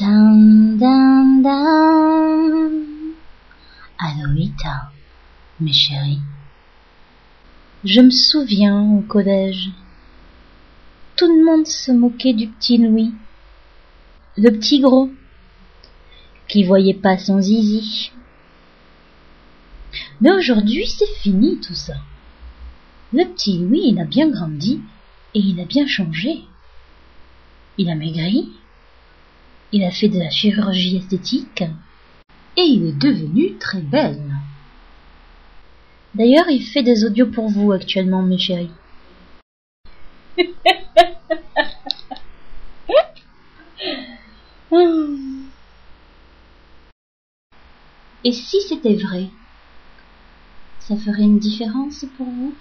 Dun, mes chéris. Je me souviens au collège. Tout le monde se moquait du petit Louis. Le petit gros. Qui voyait pas son zizi. Mais aujourd'hui, c'est fini tout ça. Le petit Louis, il a bien grandi et il a bien changé. Il a maigri, il a fait de la chirurgie esthétique et il est devenu très belle. D'ailleurs, il fait des audios pour vous actuellement, mes chéris. Et si c'était vrai, ça ferait une différence pour vous?